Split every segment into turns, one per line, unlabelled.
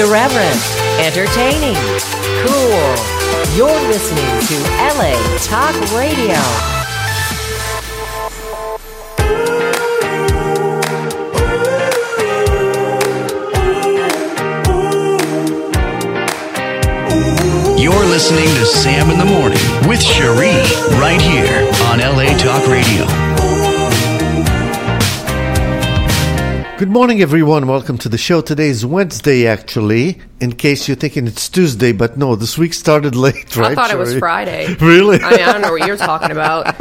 Irreverent, entertaining, cool. You're listening to LA Talk Radio.
You're listening to Sam in the Morning with Cherie right here on LA Talk Radio.
Good morning, everyone. Welcome to the show. Today is Wednesday, actually, in case you're thinking it's Tuesday, but no, this week started late, right?
I thought it was Friday.
Really?
I, mean, I don't know what you're talking about.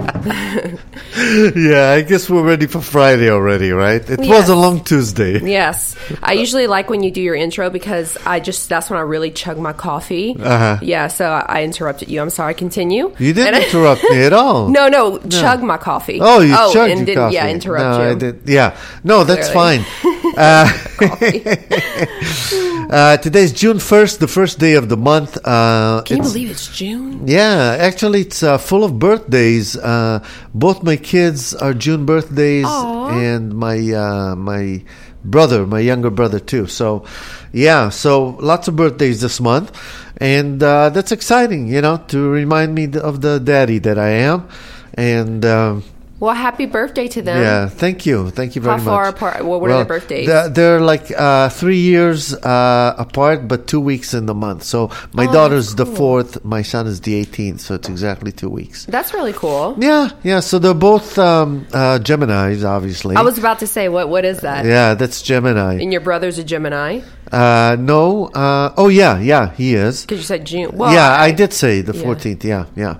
yeah, I guess we're ready for Friday already, right? It was a long Tuesday.
Yes, I usually like when you do your intro because I just that's when I really chug my coffee.
Uh-huh.
Yeah, so I, interrupted you. I'm sorry. Continue.
You didn't
And
interrupt me at all.
No, no, chug my coffee.
Oh, you chugged
and
your
didn't,
coffee.
Yeah, interrupt
no,
you.
I did. Yeah, no, that's
Clearly.
fine. Uh, uh, today's June first, the first day of the month. Uh,
Can you believe it's June?
Yeah, actually, it's uh, full of birthdays. Uh, both my kids are June birthdays,
Aw.
and my uh, my brother, my younger brother too. So, yeah, so lots of birthdays this month, and uh, that's exciting. You know, to remind me of the daddy that I am, and. Um,
Well, happy birthday to them.
yeah, thank you, thank you very
How
much.
How far apart- well, what are their birthdays?
They're, they're like uh, three years uh, apart, but two weeks in the month. So my
Oh,
daughter's
that's
the fourth, my son is the 18th, so it's exactly two weeks.
That's really cool.
Yeah, yeah. So they're both um, uh, Gemini's, obviously.
I was about to say, what what is that?
Yeah, that's Gemini.
And your brother's a Gemini
Uh, no. Uh, oh, yeah, yeah. He is.
because you said June. Well,
yeah, I, did say the
yeah.
14th. Yeah, yeah.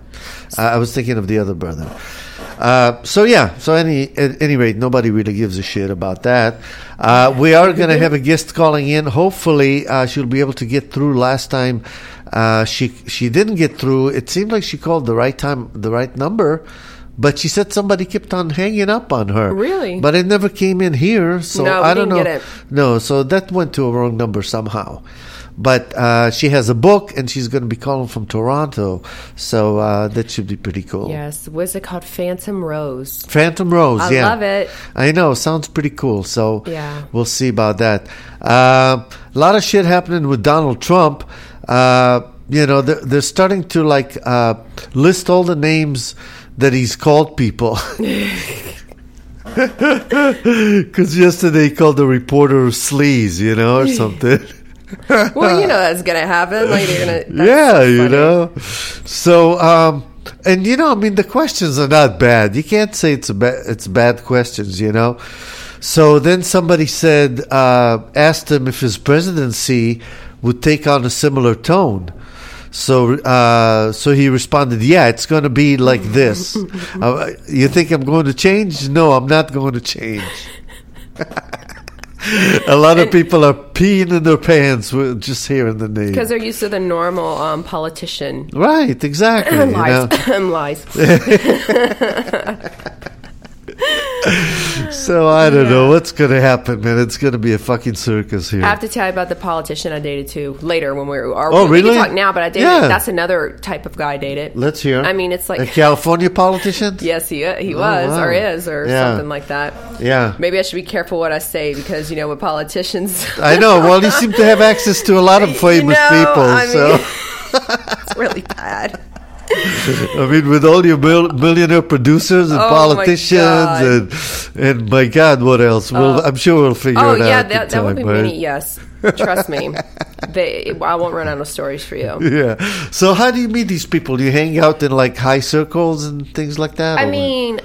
Uh, I was thinking of the other brother. Uh, so yeah. So any at any rate, nobody really gives a shit about that. Uh, we are going to have a guest calling in. Hopefully, uh, she'll be able to get through. Last time, uh, she she didn't get through. It seemed like she called the right time, the right number. But she said somebody kept on hanging up on her.
Really?
But it never came in here, so
No,
I don't know. No, so that went to a wrong number somehow. But uh, she has a book, and she's going to be calling from Toronto, so uh, that should be pretty cool.
Yes. What's it called? Phantom Rose.
Phantom Rose,
I
yeah,
love it.
I know, sounds pretty cool. So
Yeah.
we'll see about that. Uh, a lot of shit happening with Donald Trump. Uh, you know, they're, they're starting to like uh, list all the names that he's called people. Because yesterday he called the reporter sleaze, you know, or something.
Well, you know that's gonna happen. Like they're gonna.
yeah, you
funny.
know. So, um, and you know, I mean, the questions are not bad. You can't say it's ba- it's bad questions, you know. So then somebody said, uh, asked him if his presidency would take on a similar tone. So, uh, so he responded, "Yeah, it's going to be like this. uh, you think I'm going to change? No, I'm not going to change." a lot of people are peeing in their pants with just hearing the name.
Because they're used to the normal um, politician
Right, exactly.
lies. lies.
So I don't know what's going to happen, man. It's going to be a fucking circus here.
I have to tell you about the politician I dated too later when we were. Or
Oh,
we
really?
talk now, but I dated.
Yeah.
That's another type of guy I dated.
Let's hear.
I mean, it's like
a California politician.
yes, he uh, he oh, was
Oh, wow.
or is or
Yeah.
something like that.
Yeah.
Maybe I should be careful what I say because you know with politicians.
I know. Well, he seemed to have access to a lot of
You
famous
know,
people.
I
so
mean- it's really bad.
I mean, with all your mil- millionaire producers and
Oh,
politicians and and my God, what else? We'll, oh. I'm sure we'll figure
Oh
it
yeah,
out. in
that, that would be
right?
many. Yes, trust me. They, I won't run out of stories for you.
Yeah. So how do you meet these people? Do you hang out in like high circles and things like that.
I
or-
mean,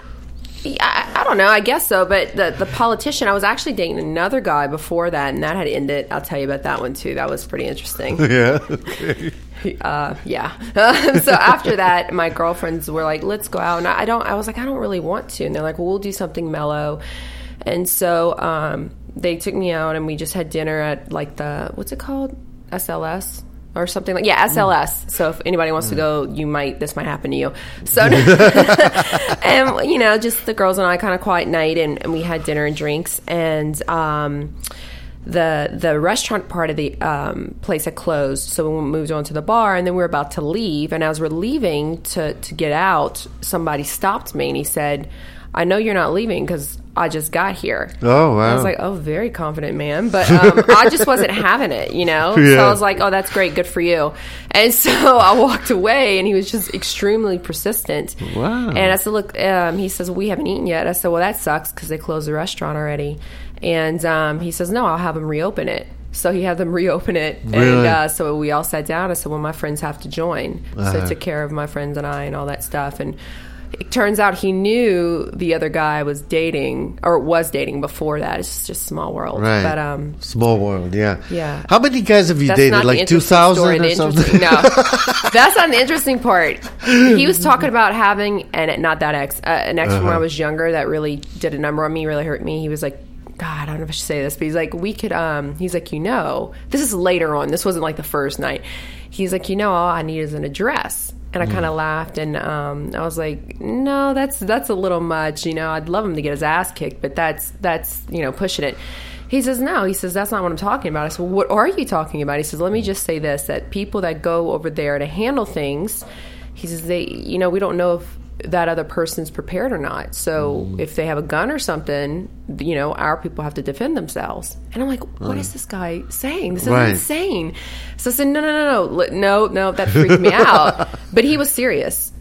yeah, I, I don't know. I guess so. But the the politician, I was actually dating another guy before that, and that had ended. I'll tell you about that one too. That was pretty interesting.
yeah.
uh, yeah. so after that, my girlfriends were like, "Let's go out," and I, don't. I was like, "I don't really want to," and they're like, "Well, we'll do something mellow," and so um, they took me out, and we just had dinner at like the what's it called, SLS. Or something like yeah SLS. So if anybody wants to go, you might this might happen to you. So and you know just the girls and I kind of quiet night and, and we had dinner and drinks and um, the the restaurant part of the um, place had closed, so we moved on to the bar, and then we were about to leave. And as we're leaving to to get out, somebody stopped me and he said, I know you're not leaving because I just got here.
Oh, wow.
I was like, oh, very confident man. But um, I just wasn't having it, you know?
Yeah.
So I was like, oh, that's great. Good for you. And so I walked away and he was just extremely persistent.
Wow.
And I said, look, um, he says, we haven't eaten yet. I said, well, that sucks because they closed the restaurant already. And um, he says, no, I'll have them reopen it. So he had them reopen it. And
Really?
uh, so we all sat down. I said, well, my friends have to join. So
Uh-huh.
I took care of my friends and I and all that stuff. And it turns out he knew the other guy was dating or was dating before that. It's just a small world.
Right.
But um,
Small world, yeah.
Yeah.
How many guys have you
that's
dated? Like 2,000 or something?
No, that's not the interesting part. He was talking about having, and not that ex, uh, an ex from when I was younger that really did a number on me, really hurt me. He was like, God, I don't know if I should say this, but he's like, we could, um, he's like, you know, this is later on. This wasn't like the first night. He's like, you know, all I need is an address. And I kind of laughed, and um, I was like, "No, that's that's a little much. You know, I'd love him to get his ass kicked, but that's that's you know pushing it." He says, no. He says, that's not what I'm talking about. I said, well, what are you talking about? He says, let me just say this that people that go over there to handle things, he says, they, you know, we don't know if that other person's prepared or not. So mm. if they have a gun or something, you know, our people have to defend themselves. And I'm like, what is this guy saying? This is
Right.
insane. So I said, no, no, no, no, no, no, that freaked me out. But he was serious.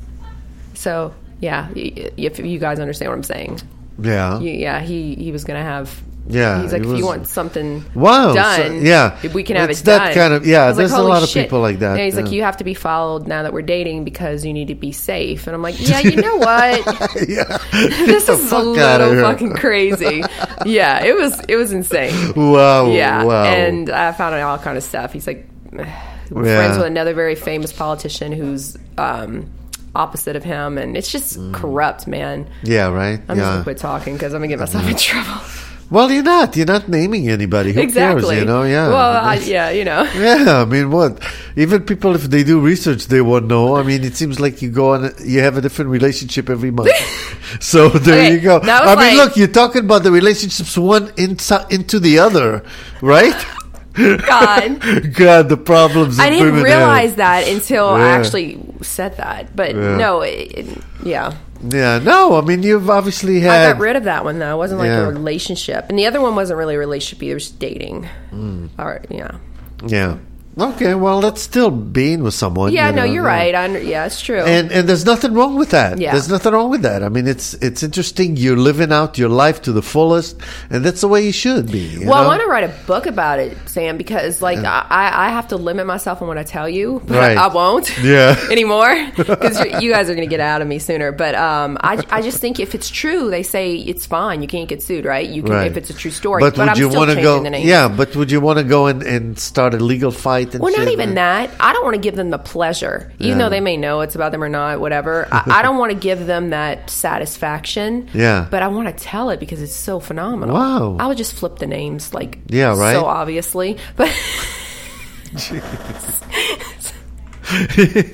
So yeah, if you guys understand what I'm saying.
Yeah.
Yeah, he he was gonna have.
Yeah,
he's like, if you want something
Wow, so-
done,
yeah.
if we can have
It's
it
that
done.
kind of- yeah,
was
there's a
"Holy
lot of
shit."
people like that,
And he's like, you have to be followed now that we're dating because you need to be safe. And I'm like, yeah, you know what?
yeah.
this is a little fucking crazy. yeah, it was it was insane.
Wow.
Yeah,
Wow.
and I found out all kind of stuff. He's like, we're
Yeah.
friends with another very famous politician who's um, opposite of him, and it's just corrupt, man.
yeah, right?
I'm just gonna quit talking because I'm gonna get myself in trouble.
Well, you're not. You're not naming anybody. Who
exactly.
cares, you know? Yeah.
Well, I, yeah, you know.
Yeah, I mean, what? Even people, if they do research, they won't know. I mean, it seems like you go on, you have a different relationship every month. so there
Okay,
you go. I mean, look, you're talking about the relationships one insi- into the other, right?
God.
God, the problems.
I didn't realize
have.
that until I actually said that. But
Yeah.
no, it, it, yeah.
Yeah, no, I mean, you've obviously had.
I got rid of that one though. It wasn't like
Yeah.
a relationship, and the other one wasn't really a relationship either. It was just dating.
Mm.
Or yeah,
yeah. Okay, well, that's still being with someone.
yeah.
you
no, you're
yeah.
right. I, yeah, it's true.
and and there's nothing wrong with that.
Yeah.
There's nothing wrong with that. I mean, it's it's interesting. You're living out your life to the fullest, and that's the way you should be. you
well, I want to write a book about it, Sam, because like I, I have to limit myself on what I tell you, but
Right.
I won't
Yeah.
anymore because you guys are going to get out of me sooner. But um, I, I just think if it's true, they say it's fine. You can't get sued, right? You can
Right.
if it's a true story.
But, would
I'm
you want to go? Yeah, but would you want to go and, and start a legal fight? And
Well, not even that. I don't want to give them the pleasure, even
Yeah.
though they may know it's about them or not, whatever. I, I don't want to give them that satisfaction.
Yeah.
But I want to tell it because it's so phenomenal.
Wow.
I would just flip the names, like,
Yeah, right?
So obviously. But.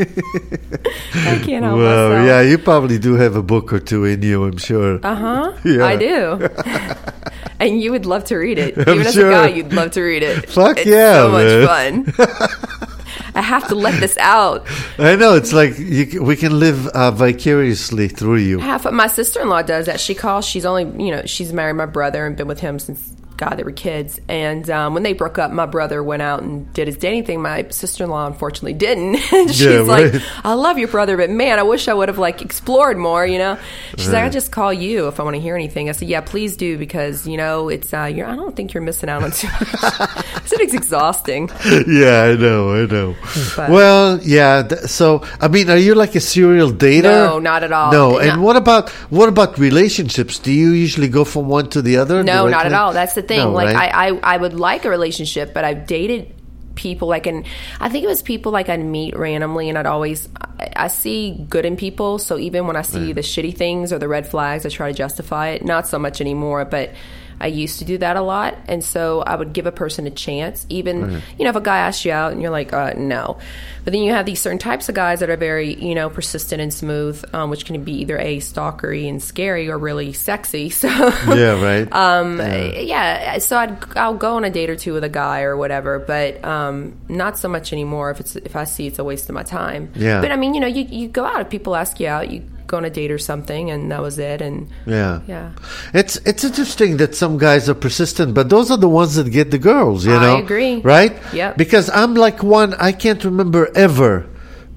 I can't help
Well,
myself.
yeah, you probably do have a book or two in you. I'm sure.
Uh huh.
Yeah.
I do. and you would love to read it.
I'm
Even as
sure.
a guy, you'd love to read it.
Fuck
it's
yeah,
so
man.
much fun. I have to let this out.
I know it's like you, we can live uh, vicariously through you.
Half of my sister in law does that. She calls. She's only you know she's married my brother and been with him since God they were kids. And um, when they broke up, my brother went out and did his dating thing. My sister in law unfortunately didn't. and she's
Yeah,
like, "I love your brother, but man, I wish I would have like explored more." You know, she's like, "I
Right.
just call you if I want to hear anything." I said, "Yeah, please do because you know it's uh, you're. I don't think you're missing out on too much." I said it's exhausting.
yeah, I know, I know.
But-
well, yeah. Th- so, I mean, are you like a serial dater?
No, not at all.
No.
No.
And what about what about relationships? Do you usually go from one to the other?
No, not at all. That's the thing.
No,
like
right?
I, I, I would like a relationship, but I've dated people like and I think it was people like I'd meet randomly and I'd always I, I see good in people. So even when I see the shitty things or the red flags, I try to justify it. Not so much anymore, but I used to do that a lot, and so I would give a person a chance. Even you know, if a guy asks you out and you're like, uh, no, but then you have these certain types of guys that are very you know persistent and smooth, um, which can be either a stalkery and scary or really sexy. So
yeah, right.
um, yeah. So I'd I'll go on a date or two with a guy or whatever, but um, not so much anymore. If it's if I see it's a waste of my time.
Yeah.
But I mean, you know, you you go out if people ask you out, you go on a date or something, and that was it. And
Yeah.
yeah,
It's it's interesting that some guys are persistent, but those are the ones that get the girls, you
I
know.
agree.
Right?
Yeah,
Because I'm like one I can't remember ever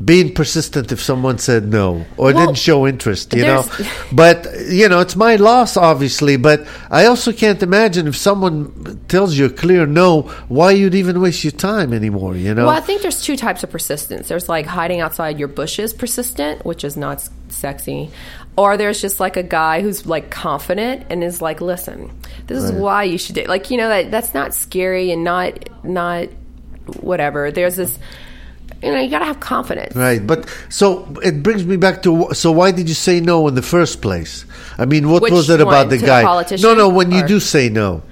being persistent if someone said no or
Well,
didn't show interest, you know. But you know, it's my loss obviously, but I also can't imagine if someone tells you a clear no, why you'd even waste your time anymore, you know?
Well, I think there's two types of persistence. There's like hiding outside your bushes persistent, which is not sexy. Or there's just like a guy who's like confident and is like, "Listen, this is why you should date." Like, you know that that's not scary and not not whatever. There's this you know, you got to have confidence.
Right, but so it brings me back to so why did you say no in the first place? I mean, what
Which
was it about the
the
guy?
politician,
no, no, when you do say no.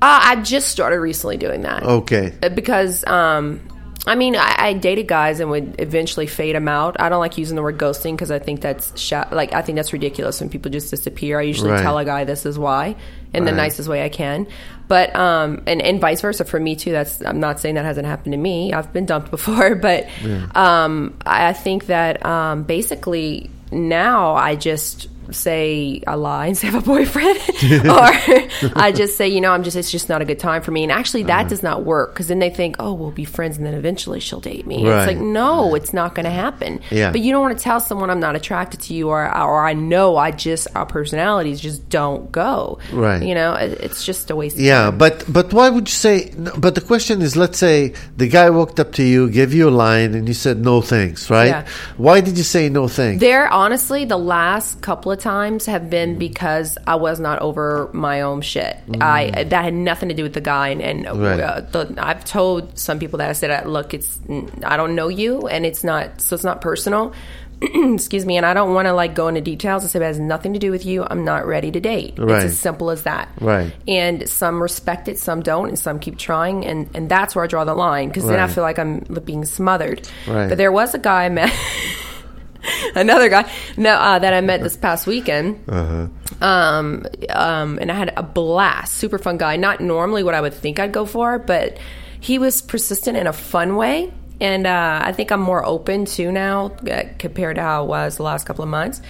Uh, I just started recently doing that.
Okay.
Uh, Because, um, I mean, I, I dated guys and would eventually fade them out. I don't like using the word ghosting because I think that's sha- like I think that's ridiculous when people just disappear. I usually
Right.
tell a guy this is why in the
Right.
nicest way I can. But um, and and vice versa for me too. That's I'm not saying that hasn't happened to me. I've been dumped before, but um, I I think that um, basically now I just say I lie and say I have a boyfriend, or I just say you know I'm just it's just not a good time for me. And actually that
Uh-huh.
does not work because then they think oh we'll be friends and then eventually she'll date me.
Right.
It's like no, it's not going to happen.
Yeah.
But you don't want to tell someone I'm not attracted to you or or I know I just our personalities just don't go.
Right.
You know it, it's just a waste. of
Yeah,
time.
but but why would you say? But the question is, let's say the guy walked up to you, gave you a line, and you said no thanks, right?
Yeah.
Why did you say no thanks?
There, honestly, the last couple of times have been because I was not over my own shit. I that had nothing to do with the guy, and, and
Mm. Right.
uh, the, I've told some people that I said, uh, "Look, it's I don't know you, and it's not so it's not personal." Excuse me, and I don't want to like go into details and say it has nothing to do with you. I'm not ready to date.
Right.
It's as simple as that.
Right.
And some respect it, some don't, and some keep trying, and and that's where I draw the line because then I feel like I'm being smothered.
Right.
But there was a guy I met. another guy no uh, that I met this past weekend. Um, um, and I had a blast, super fun guy. Not normally what I would think I'd go for, but he was persistent in a fun way. And uh, I think I'm more open to now uh, compared to how I was the last couple of months.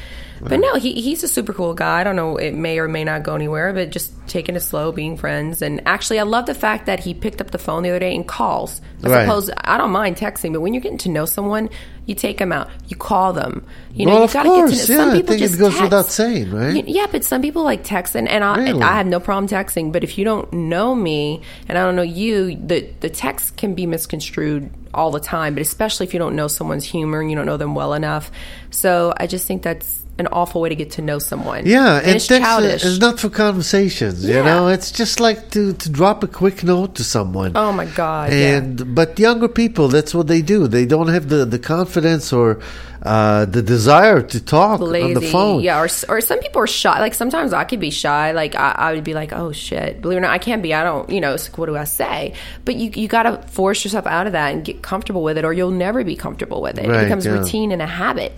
But no, he, he's a super cool guy. I don't know, it may or may not go anywhere, but just taking it slow, being friends. And actually, I love the fact that he picked up the phone the other day and calls. I
Right.
suppose I don't mind texting, but when you're getting to know someone, you take them out, you call them. You know,
Well,
you gotta
course,
get to know.
yeah,
Some
I
people
think it
just
goes
text.
without saying, right?
Y- Yeah, but some people like text, and, and, I,
Really?
I have no problem texting. But if you don't know me and I don't know you, the the text can be misconstrued all the time. But especially if you don't know someone's humor and you don't know them well enough. So I just think that's an awful way to get to know someone.
Yeah,
and, it's
text
childish.
is not for conversations. You know, it's just like to, to drop a quick note to someone.
oh my god! yeah.
And but younger people, that's what they do. They don't have the, the confidence or uh, the desire to talk on the phone.
Yeah, or or some people are shy. Like sometimes I could be shy. Like I, I would be like, oh shit. Believe it or not, I can't be. I don't. You know, it's like, what do I say? But you you got to force yourself out of that and get comfortable with it, or you'll never be comfortable with it.
Right,
it becomes
yeah.
routine and a habit.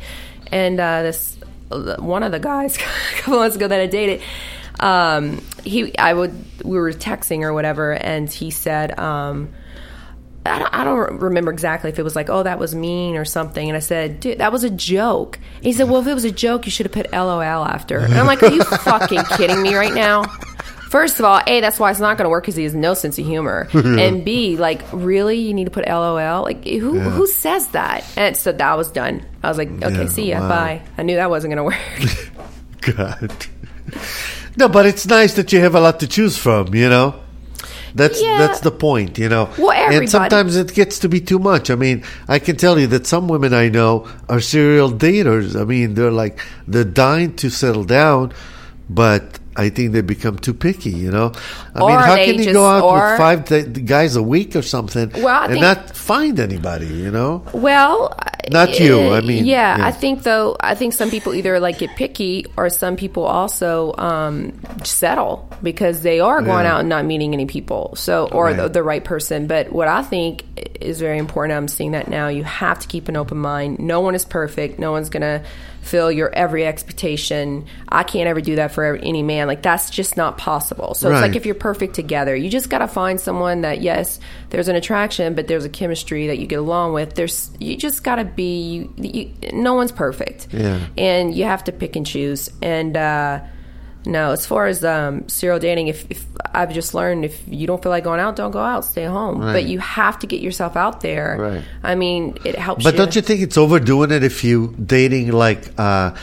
And uh, this one of the guys a couple months ago that I dated. Um, he, I would, we were texting or whatever, and he said, um, I don't, I don't remember exactly if it was like, oh, that was mean or something. And I said, dude, that was a joke. And he said, well, if it was a joke, you should have put LOL after. And I'm like, are you fucking kidding me right now? First of all, A, that's why it's not going to work because he has no sense of humor. and B, like, really? You need to put LOL? Like, who who says that? And so that was done. I was like, okay,
Yeah,
see ya.
wow.
Bye. I knew that wasn't going to work.
God. No, but it's nice that you have a lot to choose from. You know, that's
Yeah.
that's the point. You know,
Well,
and sometimes it gets to be too much. I mean, I can tell you that some women I know are serial daters. I mean, they're like they're dying to settle down, but. I think they become too picky, you know. I mean, how can you go out
or-
with five th- guys a week or something
Well,
and
think-
not find anybody, you know?
Well,
Not you,
uh,
I mean,
yeah,
yeah.
I think though. I think some people either like get picky, or some people also um, settle because they are going
Yeah.
out and not meeting any people. So, or
Right.
the, the right person. But what I think is very important. I'm seeing that now. You have to keep an open mind. No one is perfect. No one's gonna fill your every expectation. I can't ever do that for any man. Like that's just not possible. So it's like if you're perfect together, you just got to find someone that yes, there's an attraction, but there's a chemistry that you get along with. There's you just got to be. You, you, no one's perfect.
Yeah.
And you have to pick and choose. And uh, no, as far as um, serial dating, if, if I've just learned if you don't feel like going out, don't go out. Stay home.
Right.
But you have to get yourself out there.
Right.
I mean, it helps.
But don't you think it's overdoing it if you dating like uh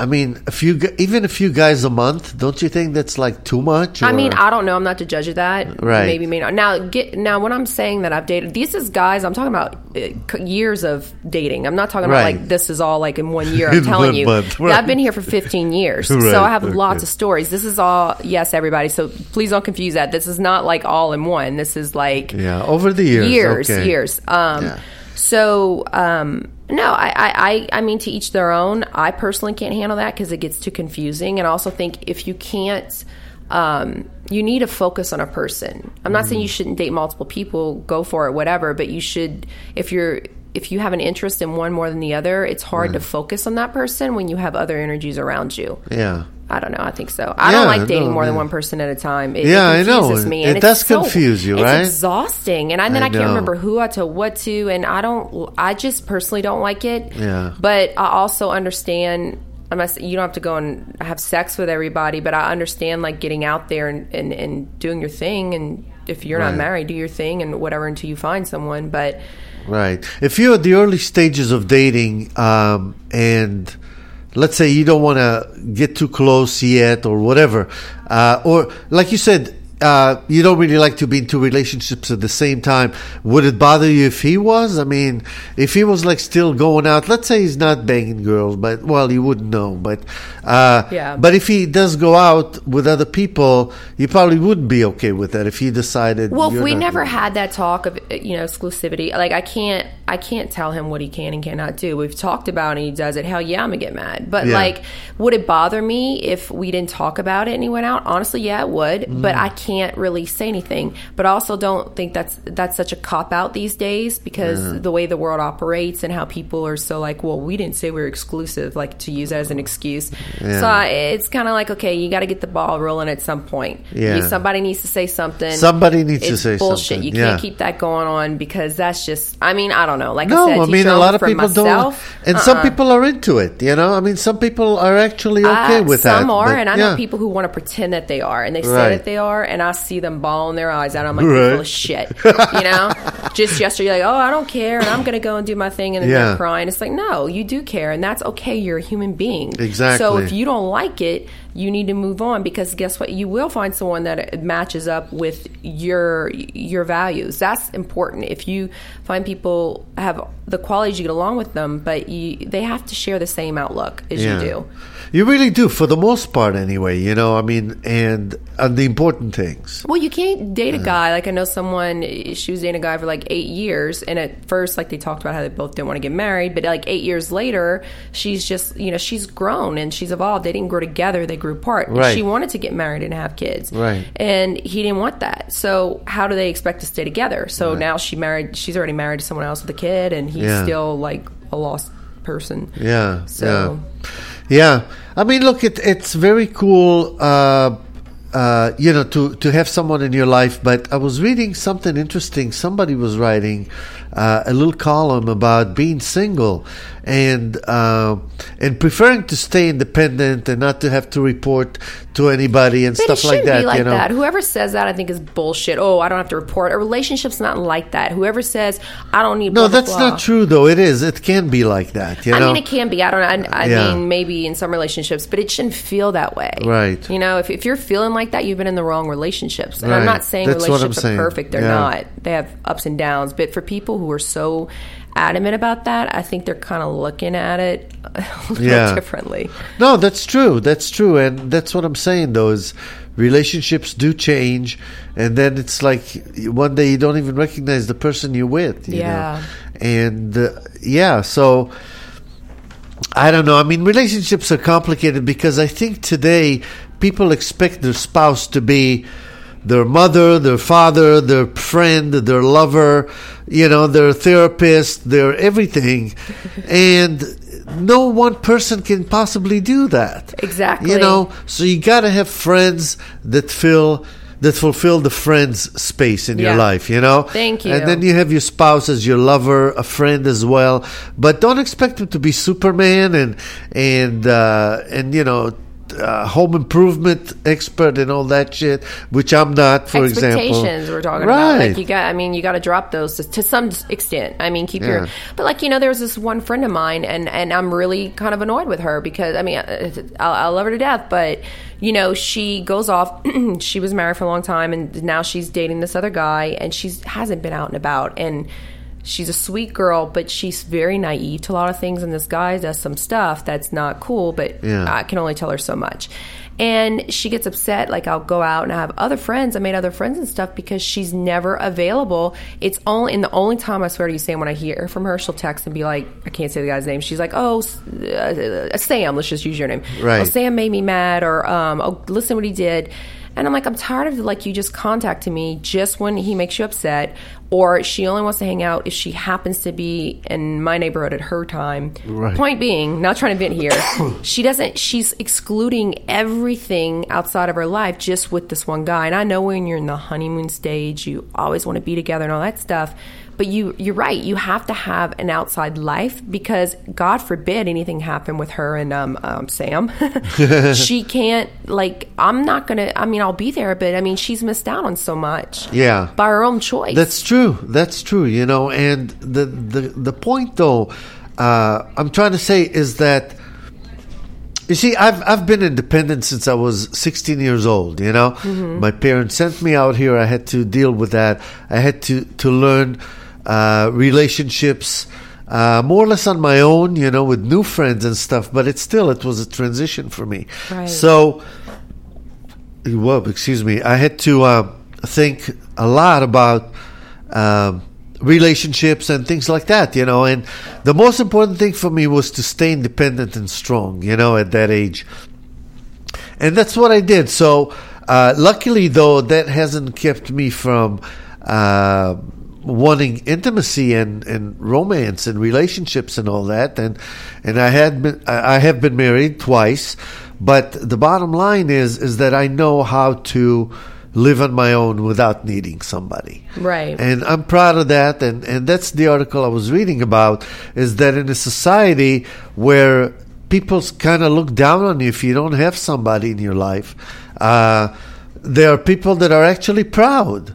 I mean, a few, even a few guys a month. Don't you think that's like too much?
I mean, I don't know. I'm not the judge of that.
Right.
Maybe, maybe not. Now, get now. When I'm saying that I've dated, these is guys. I'm talking about uh, years of dating. I'm not talking
Right.
about like this is all like in one year. I'm telling you,
month, right.
I've been here for 15 years,
Right,
so I have
okay.
lots of stories. This is all yes, everybody. So please don't confuse that. This is not like all in one. This is like
yeah, over the years,
years,
okay.
years. Um,
Yeah.
So, um, no, I, I, I, I mean, to each their own. I personally can't handle that because it gets too confusing. And I also think if you can't, um, you need to focus on a person. I'm not saying
Mm-hmm.
you shouldn't date multiple people, go for it, whatever. But you should, if you're, if you have an interest in one more than the other, it's hard to focus on that person when you have other energies around you.
Yeah.
I don't know. I think so. I
Yeah,
don't like dating
no,
more than one person at a time. It,
Yeah, I
it
know.
confuses me. And it's
does
so-
confuse you,
it's
right?
exhausting. And I, then
I
I, can't remember who I told what to, and I don't. I just personally don't like it.
Yeah.
But I also understand. Not, saying- you don't have to go and have sex with everybody, but I understand like getting out there and, and, and doing your thing. And if you're
Right.
not married, do your thing and whatever until you find someone. But
Right. If you're at the early stages of dating, um, and let's say you don't want to get too close yet, or whatever, uh, or like you said, uh, you don't really like to be in two relationships at the same time. Would it bother you if he was? I mean, if he was like still going out, let's say he's not banging girls, but well, you wouldn't know. But uh,
Yeah.
but if he does go out with other people, you probably wouldn't be okay with that if he decided.
Well, we never had that talk of you know exclusivity, like I can't, I can't tell him what he can and cannot do. We've talked about it and he does it. Hell yeah, I'm gonna get mad. But
Yeah.
like, would it bother me if we didn't talk about it and he went out? Honestly, yeah, it would. But
Mm.
I can't really say anything. But I also don't think that's that's such a cop out these days because the way the world operates and how people are so like, well, we didn't say we are exclusive, like to use that as an excuse.
Yeah.
So I, it's kind of like, okay, you got to get the ball rolling at some point.
Yeah.
You- somebody needs to say something.
Somebody needs to say
bullshit.
something,
You
yeah.
can't keep that going on because that's just. I mean, I don't know. Like
No,
I said,
I mean a lot of people
myself,
don't, and some
uh-uh.
people are into it. You know, I mean, some people are actually okay
Uh,
with that.
some are,
but
and I know people who want to pretend that they are, and they say
Right.
that they are, and I see them bawling their eyes out. I'm like,
Right.
full of shit. You know, just yesterday, like, oh, I don't care, and I'm gonna go and do my thing, and then
Yeah.
they're crying. It's like, no, you do care, and that's okay. You're a human being.
Exactly.
So if you don't like it, you need to move on because guess what? You will find someone that matches up with your your values. That's important. If you find people have the qualities you get along with them, but you, they have to share the same outlook as
Yeah.
you do.
You really do, for the most part, anyway. You know, I mean, and and the important things.
Well, you can't date a guy. Like I know someone, she was dating a guy for like eight years, and at first, like they talked about how they both didn't want to get married, but like eight years later, she's just, you know, she's grown and she's evolved. They didn't grow together; they grew apart.
Right.
She wanted to get married and have kids,
Right.
And he didn't want that. So how do they expect to stay together? So now she married. She's already married to someone else with a kid, and he's
Yeah.
still like a lost person.
Yeah.
So-
yeah. Yeah. I mean, look, it, it's very cool, uh, uh, you know, to, to have someone in your life. But I was reading something interesting. Somebody was writing uh, a little column about being single and uh, and preferring to stay independent and not to have to report to anybody and
But
stuff like that.
be like
you know.
that. Whoever says that, I think, is bullshit. Oh, I don't have to report. A relationship's not like that. Whoever says I don't need.
No,
blah,
that's
blah.
not true, though. It is. It can be like that. You know?
I mean, it can be. I don't know. I, I
Yeah.
mean, maybe in some relationships, but it shouldn't feel that way.
Right.
You know, if, if you're feeling like that, you've been in the wrong relationships. And I'm not saying
That's
relationships
saying.
are perfect. They're
Yeah.
not. They have ups and downs. But for people who are so adamant about that, I think they're kind of looking at it a little
Yeah.
differently.
No, that's true. That's true, and that's what I'm saying. Though is relationships do change, and then it's like one day you don't even recognize the person you're with. You
Yeah.
know? and uh, yeah, so I don't know. I mean, relationships are complicated because I think today people expect their spouse to be their mother, their father, their friend, their lover, you know, their therapist, their everything. and no one person can possibly do that.
Exactly.
You know, so you got to have friends that fill that fulfill the friend's space in your life, you know?
Thank you.
And then you have your spouse as your lover, a friend as well. But don't expect them to be Superman and, and, uh, and, you know, uh, home improvement expert and all that shit, which I'm not, for example.
expectations we're talking
right.
about like you got i mean you got to drop those to, to some extent i mean keep
Yeah.
your but like you know there's this one friend of mine and and i'm really kind of annoyed with her because i mean I, I love her to death but you know she goes off she was married for a long time and now she's dating this other guy and she hasn't been out and about and she's a sweet girl but she's very naive to a lot of things and this guy does some stuff that's not cool but
Yeah.
I can only tell her so much. And she gets upset. Like I'll go out and I have other friends. I made other friends and stuff because she's never available. It's only in the only time I swear to you, Sam, when I hear from her, she'll text and be like, I can't say the guy's name. She's like, Oh, uh, Sam. Let's just use your name.
Right.
Oh, Sam made me mad, or um, oh, listen what he did. And I'm like, I'm tired of like you just contacting me just when he makes you upset, or she only wants to hang out if she happens to be in my neighborhood at her time.
Right.
Point being, not trying to vent here, she doesn't. She's excluding everything outside of her life just with this one guy. And I know when you're in the honeymoon stage, you always want to be together and all that stuff. But you, you're right. You have to have an outside life because God forbid anything happen with her and um, um, Sam. she can't like. I'm not gonna. I mean, I'll be there, but I mean, she's missed out on so much.
Yeah.
by her own choice.
That's true. That's true. You know, and the the the point though, uh, I'm trying to say is that you see, I've I've been independent since I was 16 years old. You know, my parents sent me out here. I had to deal with that. I had to to learn uh, relationships. Uh, more or less on my own, you know, with new friends and stuff, but it still it was a transition for me.
Right.
So, well, excuse me, I had to uh, think a lot about um, relationships and things like that, you know. And the most important thing for me was to stay independent and strong, you know, at that age. And that's what I did. So, uh, luckily, though, that hasn't kept me from uh, wanting intimacy and, and romance and relationships and all that. And and I had been I have been married twice, but the bottom line is is that I know how to live on my own without needing somebody.
Right.
And I'm proud of that. And, and that's the article I was reading about is that in a society where people kind of look down on you if you don't have somebody in your life, uh, there are people that are actually proud.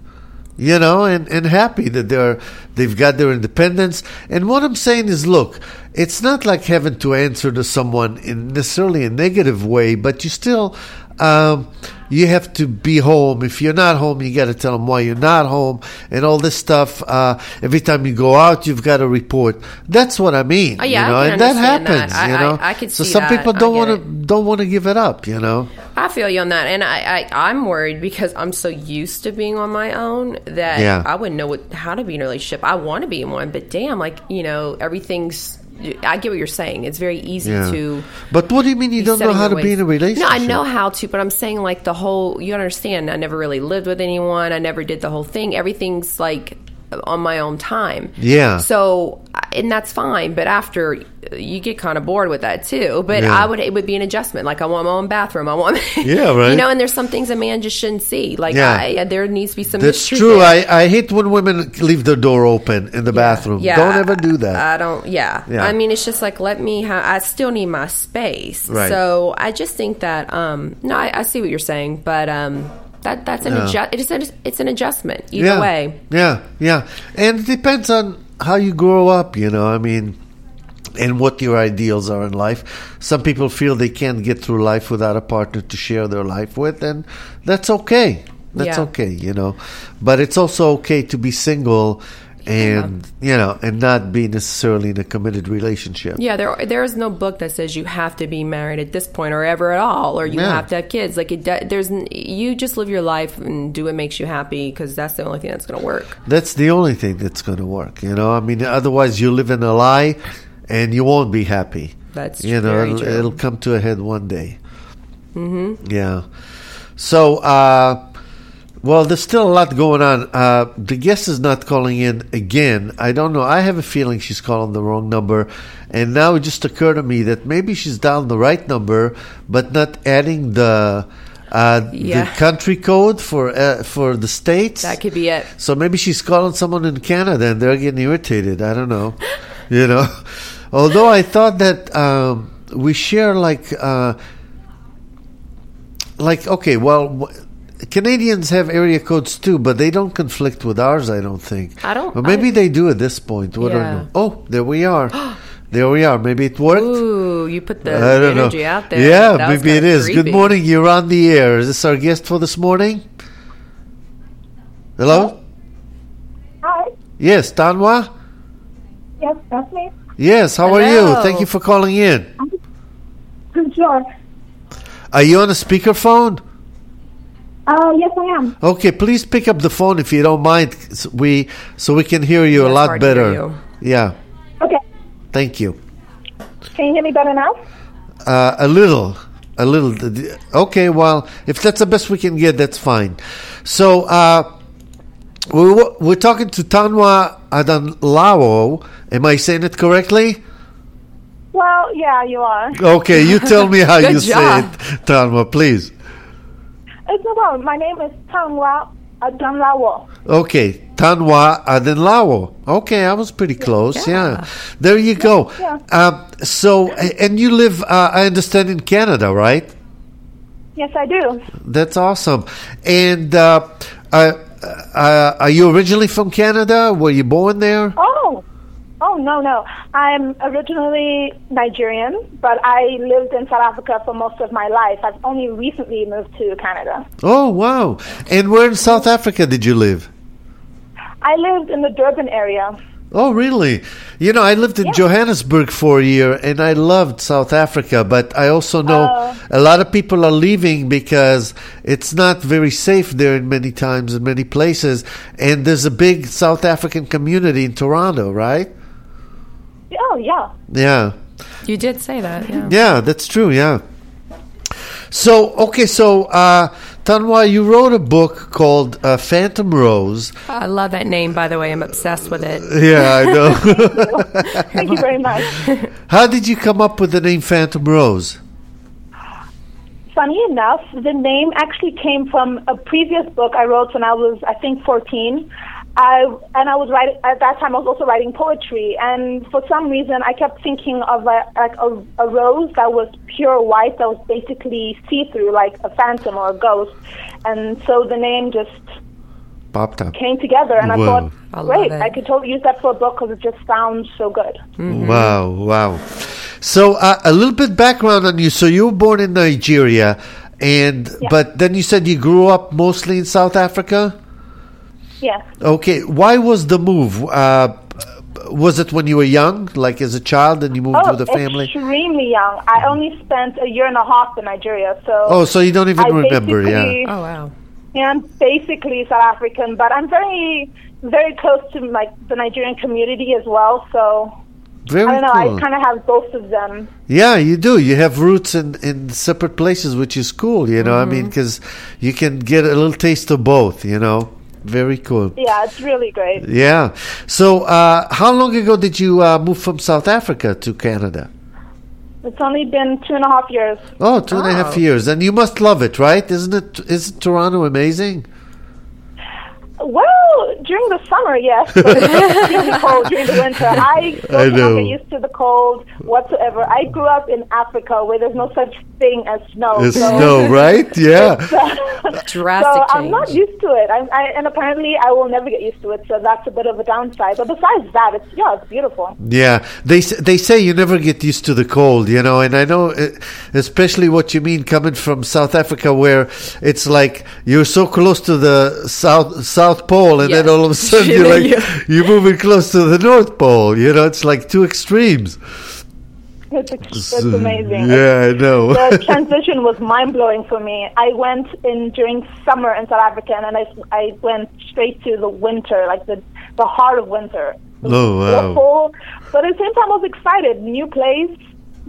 You know, and, and happy that they're they've got their independence. And what I'm saying is, look, it's not like having to answer to someone in necessarily a negative way, but you still um, you have to be home. If you're not home, you got to tell them why you're not home and all this stuff. Uh, every time you go out, you've got to report. That's what I mean.
Oh, yeah,
you know,
I can
and that
understand that.
happens.
I-
you know,
I- I could
so some
that.
people don't want to don't want to give it up. You know,
I feel you on that, and I, I I'm worried because I'm so used to being on my own that
Yeah.
I wouldn't know what how to be in a relationship. I want to be in one, but damn, like you know, everything's. I get what you're saying. It's very easy
yeah.
to.
But what do you mean you don't know how to
your
be in a relationship?
No, I know how to, but I'm saying like the whole. You understand? I never really lived with anyone. I never did the whole thing. Everything's like on my own time.
Yeah.
So, and that's fine. But after you get kind of bored with that too. But
Yeah.
I would. It would be an adjustment. Like I want my own bathroom. I want.
Yeah, right.
You know, and there's some things a man just shouldn't see. Like
Yeah.
I, there needs to be some.
That's true.
there.
I, I hate when women leave their door open in the bathroom.
Yeah,
Don't ever do that.
I don't. Yeah.
Yeah.
I mean, it's just like let me. Ha- I still need my space.
Right.
So I just think that. Um. No, I, I see what you're saying, but um. That that's an
Yeah.
adjust. It's an it's an adjustment either
yeah.
way.
Yeah, yeah. And it depends on how you grow up, you know. I mean, and what your ideals are in life. Some people feel they can't get through life without a partner to share their life with, and that's okay. That's
Yeah.
okay, you know. But it's also okay to be single and, you know, and not be necessarily in a committed relationship.
Yeah, there there is no book that says you have to be married at this point or ever at all, or you
Yeah.
have to have kids. Like it, there's you just live your life and do what makes you happy because that's the only thing that's going to work.
That's the only thing that's going to work, you know. I mean, otherwise you live in a lie and you won't be happy.
That's
you know, it'll, it'll come to a head one day. Mm-hmm. Yeah. So, uh, well, there's still a lot going on. Uh, the guest is not calling in again. I don't know. I have a feeling she's calling the wrong number. And now it just occurred to me that maybe she's dialing the right number, but not adding the uh,
Yeah.
the country code for uh, for the states.
That could be it.
So maybe she's calling someone in Canada and they're getting irritated. I don't know. you know, although I thought that um, we share like uh, like okay, well. W- Canadians have area codes too, but they don't conflict with ours. I don't think.
I don't-
Or maybe
I-
they do at this point. What do I
Yeah.
know? Oh, there we are. there we are. Maybe it worked.
Ooh, you put the energy
know.
out there.
Yeah,
That
maybe it is. kinda.
Good
morning. You're on the air. Is this our guest for this morning? Hello?
Hi.
Yes, Tanwa?
Yes, that's me.
Yes, how are you? Thank you for calling in.
Sure.
Are you on a speakerphone?
Uh, yes, I am.
Okay, please pick up the phone if you don't mind. s- We so we can hear you
Yeah,
a lot
hard to hear
better.
you.
Yeah,
Okay.
thank you.
Can you hear me better now?
Uh, a little, a little. Okay, well, if that's the best we can get, that's fine. So, uh, we, wa- we're talking to Tanwa Adanlao. Am I saying it correctly?
Well, yeah, you are.
Okay, you tell me how you
job.
say it, Tanwa, please.
It's no problem. My name is Tangwa Adanlawo.
Okay, Tanwa Adanlao. Okay, I was pretty close. Yeah,
Yeah.
there you go.
Yeah.
Um, so, and you live, uh, I understand, in Canada, right?
Yes, I do.
That's awesome. And uh, uh, uh, are you originally from Canada? Were you born there?
Oh, oh no, no. I'm originally Nigerian, but I lived in South Africa for most of my life. I've only recently moved to Canada.
Oh, wow. And where in South Africa did you live?
I lived in the Durban area.
Oh, really? You know, I lived in
Yeah.
Johannesburg for a year and I loved South Africa, but I also know
Oh.
a lot of people are leaving because it's not very safe there in many times in many places. And there's a big South African community in Toronto, right?
Oh, yeah.
Yeah.
You did say that. Yeah.
Yeah, that's true. Yeah. So okay, so uh, Tanwa, you wrote a book called uh, Phantom Rose.
I love that name, by the way. I'm obsessed with it.
Yeah, I know.
Thank you very much.
How did you come up with the name Phantom Rose?
Funny enough, the name actually came from a previous book I wrote when I was, I think, 14. I, and I was writing at that time. I was also writing poetry, and for some reason, I kept thinking of a, like a, a rose that was pure white, that was basically see-through, like a phantom or a ghost. And so the name just
Popped up.
came together, and I thought,
I love
great,
it.
I could totally use that for a book because it just sounds so good.
Wow, wow. So uh, a little bit background on you. So you were born in Nigeria, and
Yeah.
but then you said you grew up mostly in South Africa.
Yes.
Okay, why was the move? Uh, was it when you were young, like as a child, and you moved
Oh,
with the family?
extremely young. I only spent a year and a half in Nigeria, so
Oh, so you don't even
I
remember, yeah.
Oh, wow.
Yeah, I'm basically South African, but I'm very, very close to like the Nigerian community as well. So
Very
I don't know.
cool.
I kind of have both of them.
Yeah, you do. You have roots in, in separate places, which is cool, you know. I
Mm-hmm.
mean, because you can get a little taste of both, you know. Very cool.
Yeah, it's really great.
Yeah. So, uh, how long ago did you uh, move from South Africa to Canada?
It's only been two and a half years.
Oh, two and a half
Oh.
years. And you must love it, right? Isn't it? Isn't Toronto amazing?
Well, during the summer, yes, but it's really cold during the winter. I still
I know.
get used to the cold whatsoever. I grew up in Africa where there's no such thing as snow.
The
so-
snow, right? Yeah.
Drastic
so I'm not used to it, I, I, and apparently I will never get used to it. So that's a bit of a downside. But besides that, it's yeah, it's beautiful.
Yeah, they they say you never get used to the cold, you know, and I know uh, especially what you mean coming from South Africa, where it's like you're so close to the south South Pole, and then all of a sudden you're like
Yeah.
you're moving close to the North Pole. You know, it's like two extremes.
It's, it's amazing.
Yeah, I know.
the transition was mind blowing for me. I went in during summer in South Africa, and then I, I went straight to the winter, like the the heart of winter.
Oh, wow.
awful, but at the same time, I was excited. New place,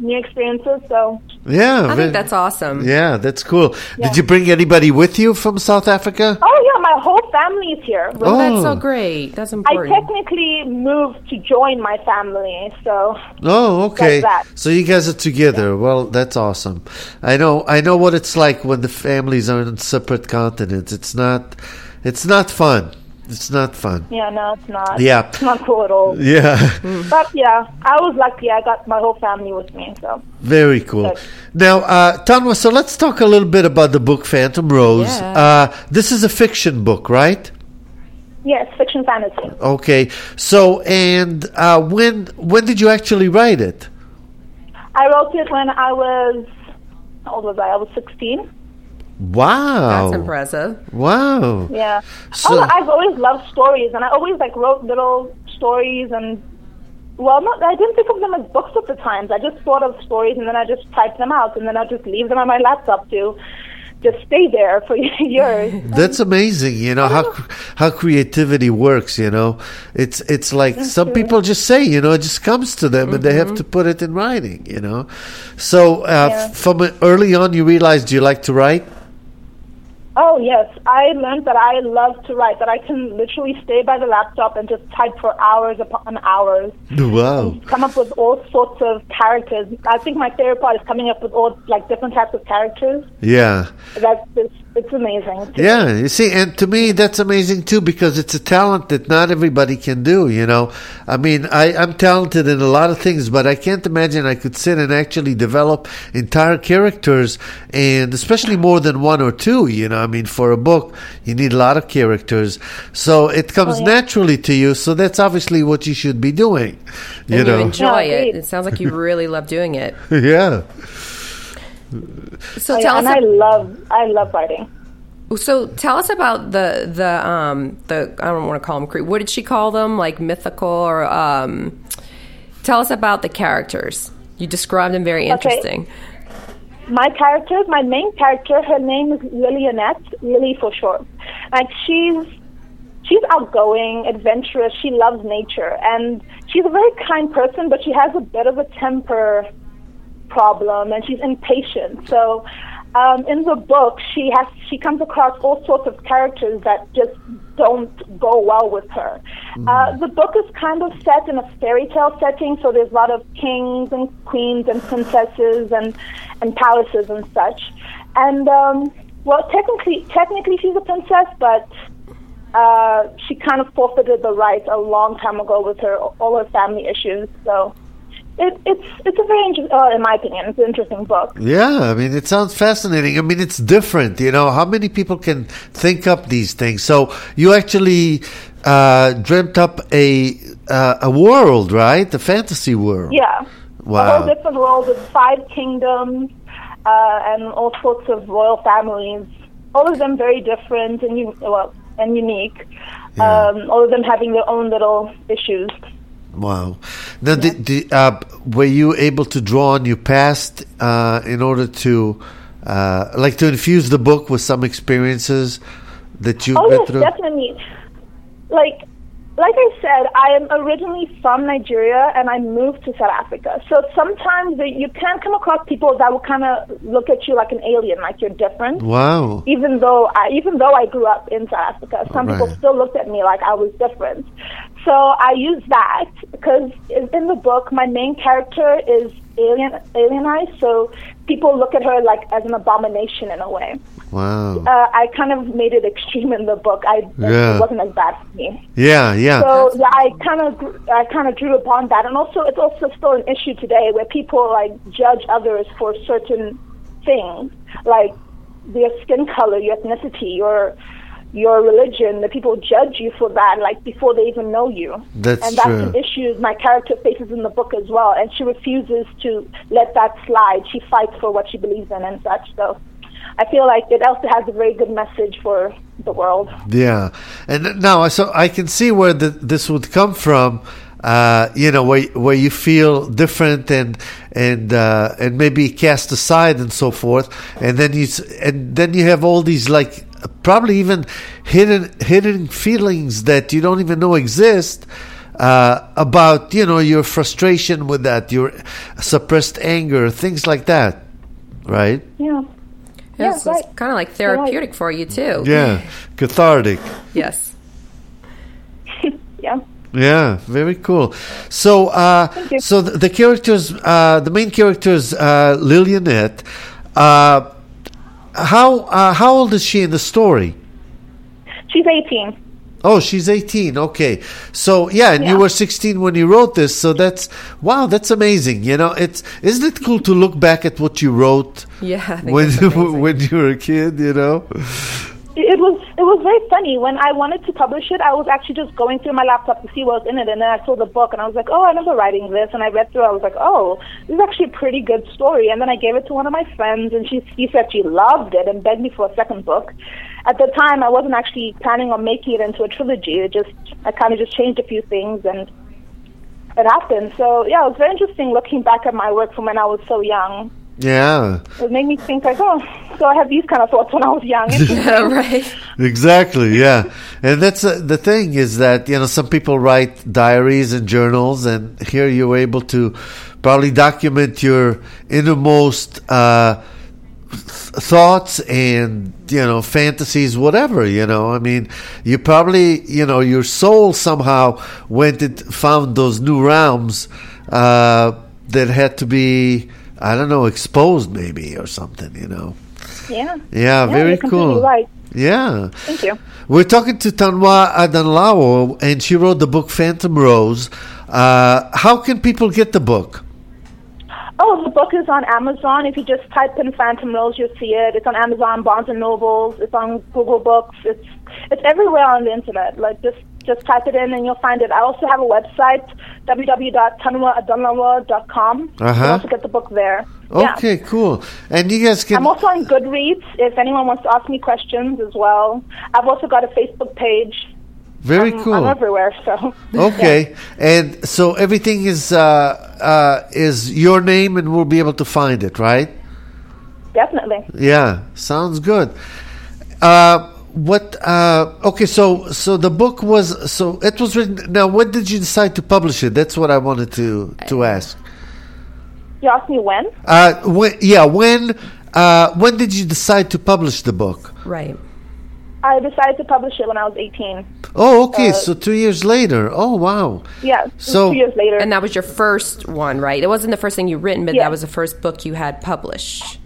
new experiences. So
yeah,
I think that's awesome.
yeah, that's cool.
Yeah.
Did you bring anybody with you from South Africa?
Oh yeah, my my whole family is here.
Oh, that's so
Oh.
great. That's important.
I technically moved to join my family, so
Oh, okay. So you guys are together. Well, that's awesome. I know. I know what it's like when the families are on separate continents. It's not. It's not fun. It's not fun.
yeah, no, it's not.
Yeah.
it's not cool at all.
Yeah.
But yeah, I was lucky. I got my whole family with me. So
Very cool.
Good.
Now, uh, Tanwa, so let's talk a little bit about the book Phantom Rose.
Yeah.
Uh, this is a fiction book, right?
yes, fiction fantasy.
Okay. So, and uh, when when did you actually write it?
I wrote it when I was how old was I? I was sixteen.
Wow.
That's impressive.
Wow.
Yeah.
So-
oh, I've always loved stories, and I always like wrote little stories and. Well, not, I didn't think of them as books at the times. I just thought of stories and then I just typed them out and then I just leave them on my laptop to just stay there for years.
That's amazing, you know how how creativity works. You know, it's it's like some people just say, you know, it just comes to them, and they have to put it in writing. You know, so uh,
Yeah.
from early on, you realized you like to write.
Oh yes, I learned that I love to write. That I can literally stay by the laptop and just type for hours upon hours.
Wow.
Come up with all sorts of characters. I think my favorite part is coming up with all like different types of characters.
Yeah.
That's it's, it's amazing.
Yeah, you see, and to me that's amazing too because it's a talent that not everybody can do. You know, I mean, I, I'm talented in a lot of things, but I can't imagine I could sit and actually develop entire characters, and especially more than one or two. You know, I mean, for a book, you need a lot of characters, so it comes oh, naturally to you. So that's obviously what you should be doing. You
and
know,
you enjoy
Yeah,
it. It sounds like you really love doing it.
yeah.
So
yeah,
tell us.
and I love I love writing.
So tell us about the the um the I don't want to call them cre- what did she call them like mythical or um tell us about the characters. You described them very interesting.
my character, my main character, her name is Lily Annette, Lily for short. Like she's she's outgoing, adventurous, she loves nature and she's a very kind person but she has a bit of a temper problem and she's impatient. So um, in the book she has she comes across all sorts of characters that just don't go well with her. Uh, the book is kind of set in a fairy tale setting, so there's a lot of kings and queens and princesses and and palaces and such. And um, well, technically, technically she's a princess, but uh, she kind of forfeited the right a long time ago with her all her family issues. So it, it's it's a very inter- uh, in my opinion, it's an interesting book.
Yeah, I mean, it sounds fascinating. I mean, it's different. You know, how many people can think up these things? So you actually uh, dreamt up a uh, a world, right? A fantasy world.
Yeah.
Wow.
A whole different world with five kingdoms uh, and all sorts of royal families. All of them very different and well and unique.
Yeah.
Um, all of them having their own little issues.
Wow. Now, did, did, uh, were you able to draw on your past uh, in order to, uh, like, to infuse the book with some experiences that you've
Oh
been
yes,
through?
definitely. Like, like I said, I am originally from Nigeria and I moved to South Africa. So sometimes you can come across people that will kind of look at you like an alien, like you're different.
Wow.
Even though I, even though I grew up in South Africa, some people still looked at me like I was different. So I use that because in in the book, my main character is alien alienized. So people look at her like as an abomination in a way
Wow.
uh, I kind of made it extreme in the book. I
Yeah.
it wasn't as bad for me.
Yeah, yeah.
So yeah, I kind of gr- I kind of drew upon that, and also it's also still an issue today where people like judge others for certain things, like their skin color, your ethnicity, your your religion. The people judge you for that, like before they even know you.
That's
and that's
true.
an issue my character faces in the book as well, and she refuses to let that slide. She fights for what she believes in and such. So. I feel like it also has a very good message for the world.
Yeah, and now so I can see where the, this would come from. Uh, you know, where where you feel different and and uh, and maybe cast aside and so forth, and then you and then you have all these like probably even hidden hidden feelings that you don't even know exist. Uh, about you know your frustration with that, your suppressed anger, things like that, right?
Yeah. Yeah,
It's,
right.
kind of like therapeutic for you too.
Yeah, cathartic.
Yes.
Yeah.
Yeah, very cool. So, uh,
you.
so the, the characters, uh, the main characters, uh, Lilianette. Uh, how uh, how old is she in the story?
She's 18.
Oh, she's eighteen. Okay, so yeah, and you were sixteen when you wrote this. So that's wow, that's amazing. You know, it's isn't it cool to look back at what you wrote
Yeah. I think
when when you were a kid? You know.
It was it was very funny. When I wanted to publish it, I was actually just going through my laptop to see what was in it, and then I saw the book, and I was like, "Oh, I remember writing this." And I read through. I was like, "Oh, this is actually a pretty good story." And then I gave it to one of my friends, and she she said she loved it and begged me for a second book. At the time, I wasn't actually planning on making it into a trilogy. It just I kind of just changed a few things, and it happened. So yeah, it was very interesting looking back at my work from when I was so young.
Yeah,
It made me think like, oh, so I had these kind of thoughts when I was young.
Yeah, right.
exactly. Yeah, and that's uh, the thing is that you know some people write diaries and journals, and here you were able to probably document your innermost uh, th- thoughts and you know fantasies, whatever. You know, I mean, you probably you know your soul somehow went and found those new realms uh, that had to be. I don't know, exposed maybe or something, you know.
yeah.
Yeah, very
you're
cool.
Right.
Yeah.
Thank you.
We're talking to Tanwa Adanlawo, and she wrote the book Phantom Rose. Uh, how can people get the book?
Oh, the book is on Amazon. If you just type in Phantom Rose, you'll see it. It's on Amazon, Barnes and Nobles. It's on Google Books. It's it's everywhere on the internet. Like just just type it in and you'll find it. I also have a website, www.tanwaadonlawa.com. You
Uh-huh.
can also get the book there. Yeah.
Okay, cool. And you guys can.
I'm also on Goodreads if anyone wants to ask me questions as well. I've also got a Facebook page.
very
I'm,
cool.
I'm everywhere, so.
Okay, and so everything is uh, uh, is your name, and we'll be able to find it, right?
Definitely.
Yeah, sounds good. Uh, what? Uh, okay, so so the book was so it was written. Now, when did you decide to publish it? That's what I wanted to to ask.
You asked me when?
Uh, when, yeah, when uh, when did you decide to publish the book?
Right.
I decided to publish it when I was 18.
Oh, okay,
Uh,
so two years later. Oh, wow.
Yeah,
So-
two years later.
And that was your first one, right? It wasn't the first thing you written, but
Yeah.
that was the first book you had published.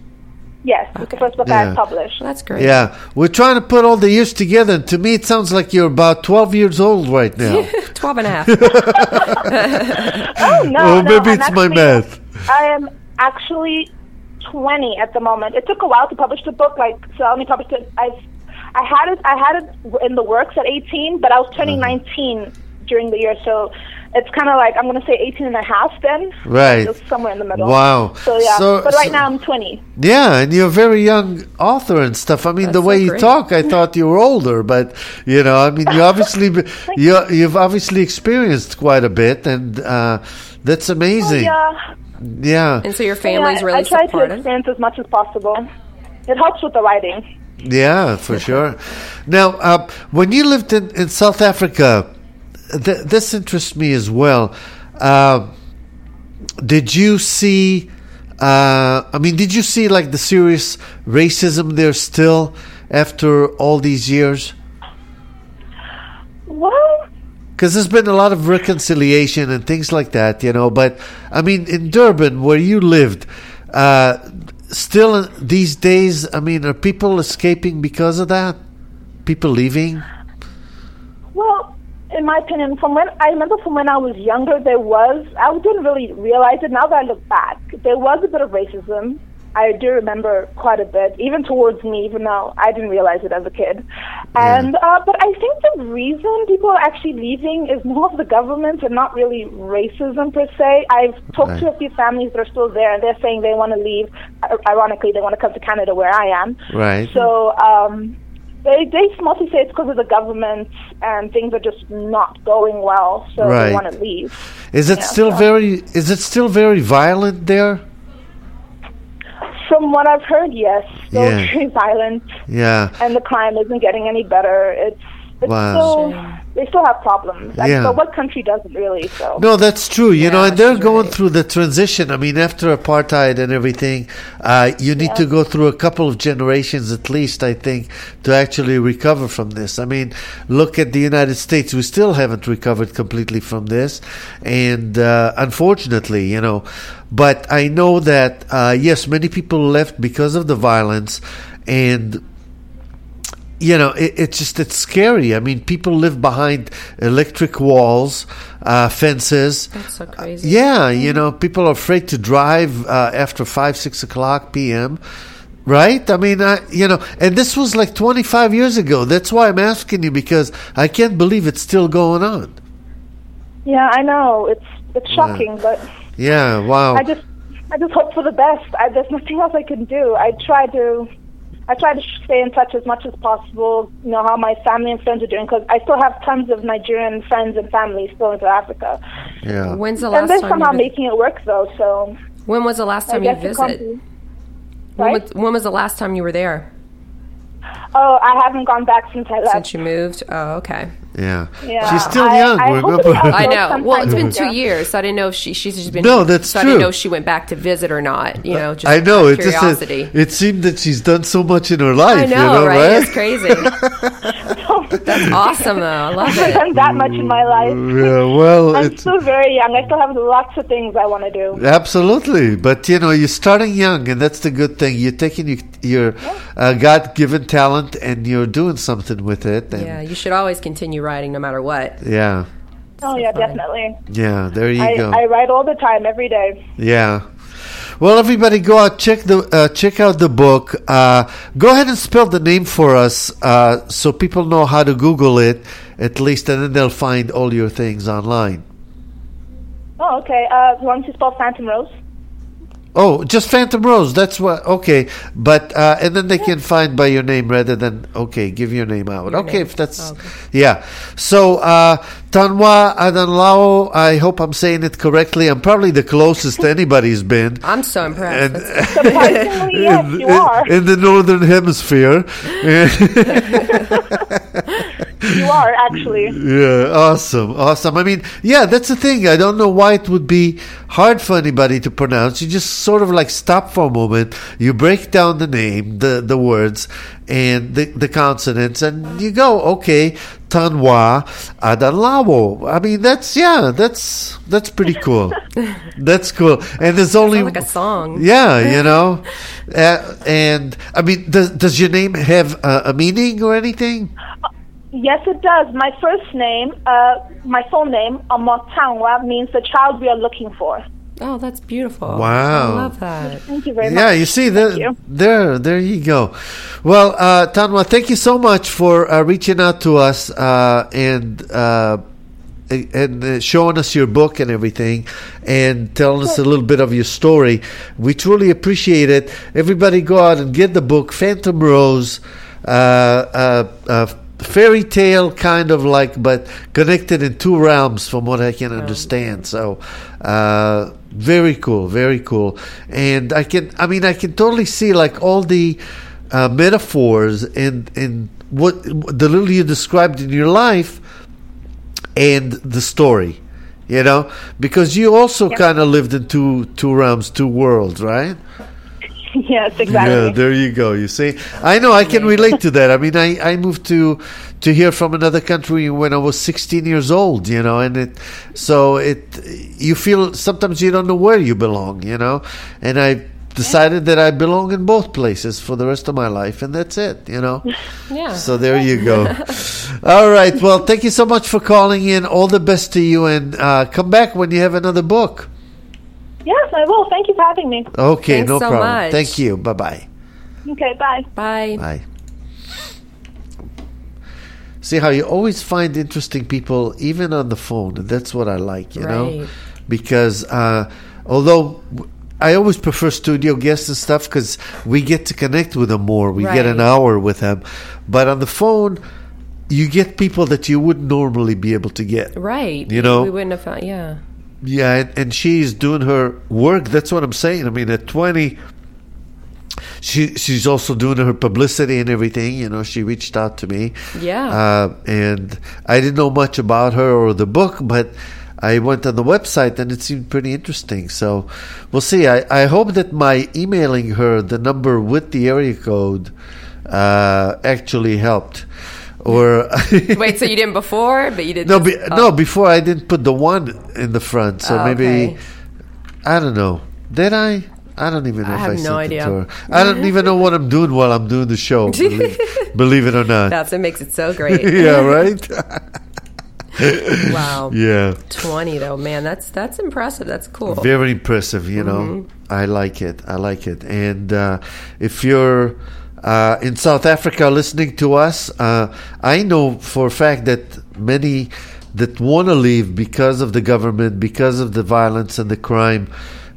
Yes, it's the first book I
Yeah.
had published.
That's great.
Yeah, we're trying to put all the years together, to me, it sounds like you're about 12 years old right now.
12 and a half.
Oh, no,
Oh, maybe
I'm
it's my math.
I am actually 20 at the moment. It took a while to publish the book. Like, so I only published it. I, I had it. I had it in the works at 18, but I was turning
Uh-huh.
19 during the year. So it's kind of like I'm going to say 18 and a half then.
Right.
Just somewhere in the middle.
Wow.
So yeah.
So-
but right
so-
now I'm 20.
Yeah, and you're a very young author and stuff. I mean, the way
so
you talk, I thought you were older, but you know, I mean, you obviously you you've obviously experienced quite a bit, and uh, that's amazing.
Yeah.
yeah.
And so your family's
yeah,
really
I try to experience as much as possible. It helps with the writing.
Yeah, for sure. Now, uh, when you lived in, in South Africa, th- this interests me as well. Uh, did you see? Uh, I mean, did you see like the serious racism there still after all these years?
Well,
Because there's been a lot of reconciliation and things like that, you know. But I mean, in Durban, where you lived, uh, still these days, I mean, are people escaping because of that? People leaving?
Well, in my opinion, from when I remember from when I was younger, there was I didn't really realize it. Now that I look back, there was a bit of racism. I do remember quite a bit, even towards me, even though I didn't realize it as a kid. And uh, but I think the reason people are actually leaving is more of the government and not really racism per se. I've talked to a few families that are still there, and they're saying they want to leave. Ironically, they want to come to Canada, where I am.
Right.
So um, they they mostly say it's because of the government and things are just not going well, so
Right.
they want to leave.
Is it
Yeah,
still
so-
very? Is it still very violent there?
From what I've heard, yes, still
Yeah.
very violent,
Yeah.
and the crime isn't getting any better. It's
Wow.
still they still have problems. And
Yeah.
so what country doesn't really? So
No, that's true. You know, and they're going
right.
through the transition. I mean, after apartheid and everything, uh, you need to go through a couple of generations at least, I think, to actually recover from this. I mean, look at the United States. We still haven't recovered completely from this. And uh, unfortunately, you know, but I know that, uh, yes, many people left because of the violence. And you know, it, it's just it's scary. I mean, people live behind electric walls, uh, fences.
That's so crazy.
Yeah, you know, people are afraid to drive uh, after five, six o'clock p.m. Right? I mean, I, you know, and this was like 25 years ago. That's why I'm asking you because I can't believe it's still going on.
yeah, I know it's it's shocking, but
Yeah, wow.
I just I just hope for the best. I, there's nothing else I can do. I try to I try to stay in touch as much as possible. You know how my family and friends are doing because I still have tons of Nigerian friends and family still in South Africa,
yeah.
When's the last time?
and
last
they're
time
somehow
you
making it work though. So
When was the last time you
guess it comes.
visited? When
Right?
was, when was the last time you were there?
Oh, I haven't gone back since I left.
Since you moved? Oh, okay.
Yeah.
Yeah,
She's still
I-
young,
I hope
remember?
it helps.
I know. Well, it's been two years, so I didn't know if she she's just been.
No, that's
so I didn't know if she went back to visit or not. You know, just
I know.
out
It
of
just
curiosity.
it seemed that she's done so much in her life.
I know,
you know,
right?
right?
It's crazy. That's awesome, though. I love it.
I haven't done that much in my life.
Yeah, well,
I'm
it's
still very young. I still have lots of things I want to do.
Absolutely, but you know you're starting young, and that's the good thing. You're taking your, your uh, God-given talent and you're doing something with it. And
Yeah, you should always continue writing no matter what.
yeah,
Oh yeah,
fun.
definitely.
yeah. There you
I,
go.
I write all the time, every day.
yeah. Well, everybody, go out check the uh, check out the book. Uh, go ahead and spell the name for us, uh, so people know how to Google it at least, and then they'll find all your things online.
Oh, okay. Uh, you want me to spell Phantom Rose?
Oh, just Phantom Rose. That's what. Okay, but uh, and then they can find by your name rather than okay, give your name out.
Your
okay,
name.
if that's
Okay.
yeah. So uh, Tanwa Adanlawo. I hope I'm saying it correctly. I'm probably the closest anybody's been.
I'm so impressed.
And,
Surprisingly, yes,
in,
you are.
in the northern hemisphere.
You are actually.
Yeah, awesome, awesome. I mean, yeah, that's the thing. I don't know why it would be hard for anybody to pronounce. You just sort of like stop for a moment. You break down the name, the the words, and the the consonants, and you go, okay, Tanwa Adanlawo. I mean, that's yeah, that's that's pretty cool. that's cool. And there's only
like a song.
yeah, you know, uh, and I mean, does does your name have a, a meaning or anything?
Yes, it does. My first name, uh, my full name, Amotangwa, means the child we are looking for.
Oh, that's beautiful.
Wow.
I love that.
Thank you very much.
Yeah, you see, there,
you.
there, there you go. Well, uh, Tanwa, thank you so much for uh, reaching out to us uh, and uh, and uh, showing us your book and everything, and telling us a little bit of your story. We truly appreciate it. Everybody, go out and get the book, Phantom Rose. Uh, uh, uh, fairy tale kind of like but connected in two realms from what i can understand. So uh very cool very cool. And i can i mean i can totally see like all the uh, metaphors and and what the little you described in your life and the story you know? Because you also kind of lived in two two realms two worlds right
yes, exactly.
yeah, there you go. You see, I know I can relate to that. I mean, I, I moved to to here from another country when I was 16 years old. You know, and it so it you feel sometimes you don't know where you belong. You know, and I decided that I belong in both places for the rest of my life, and that's it. You know.
Yeah.
So there you go. All right. Well, thank you so much for calling in. All the best to you, and uh, come back when you have another book.
Yes, I will. Thank you for having me.
Okay,
Thanks
no
so
problem.
much.
Thank you. Bye bye.
Okay, bye.
Bye.
Bye. See how you always find interesting people, even on the phone. And that's what I like, you know? Because uh, although I always prefer studio guests and stuff because we get to connect with them more. We get an hour with them. But on the phone, you get people that you wouldn't normally be able to get.
Right.
You know?
we wouldn't have found. Yeah.
Yeah, and, and she's doing her work. That's what I'm saying. I mean, at 20, she she's also doing her publicity and everything. You know, she reached out to me.
Yeah.
Uh, and I didn't know much about her or the book, but I went on the website and it seemed pretty interesting. So we'll see. I, I hope that my emailing her the number with the area code uh, actually helped. Or
Wait, so you didn't before, but you did
no, be,
oh.
no. Before I didn't put the one in the front, so
Oh,
maybe
okay.
I don't know. Did I? I don't even know
I
if
have
I
no idea.
I don't even know what I'm doing while I'm doing the show. Believe, believe it or not.
That's what makes it so great.
yeah, right.
Wow.
yeah,
20 though, man, that's that's impressive. That's cool.
very impressive. You know,
Mm-hmm.
I like it. I like it. And uh, if you're uh, in South Africa listening to us, uh, I know for a fact that many that want to leave because of the government, because of the violence and the crime.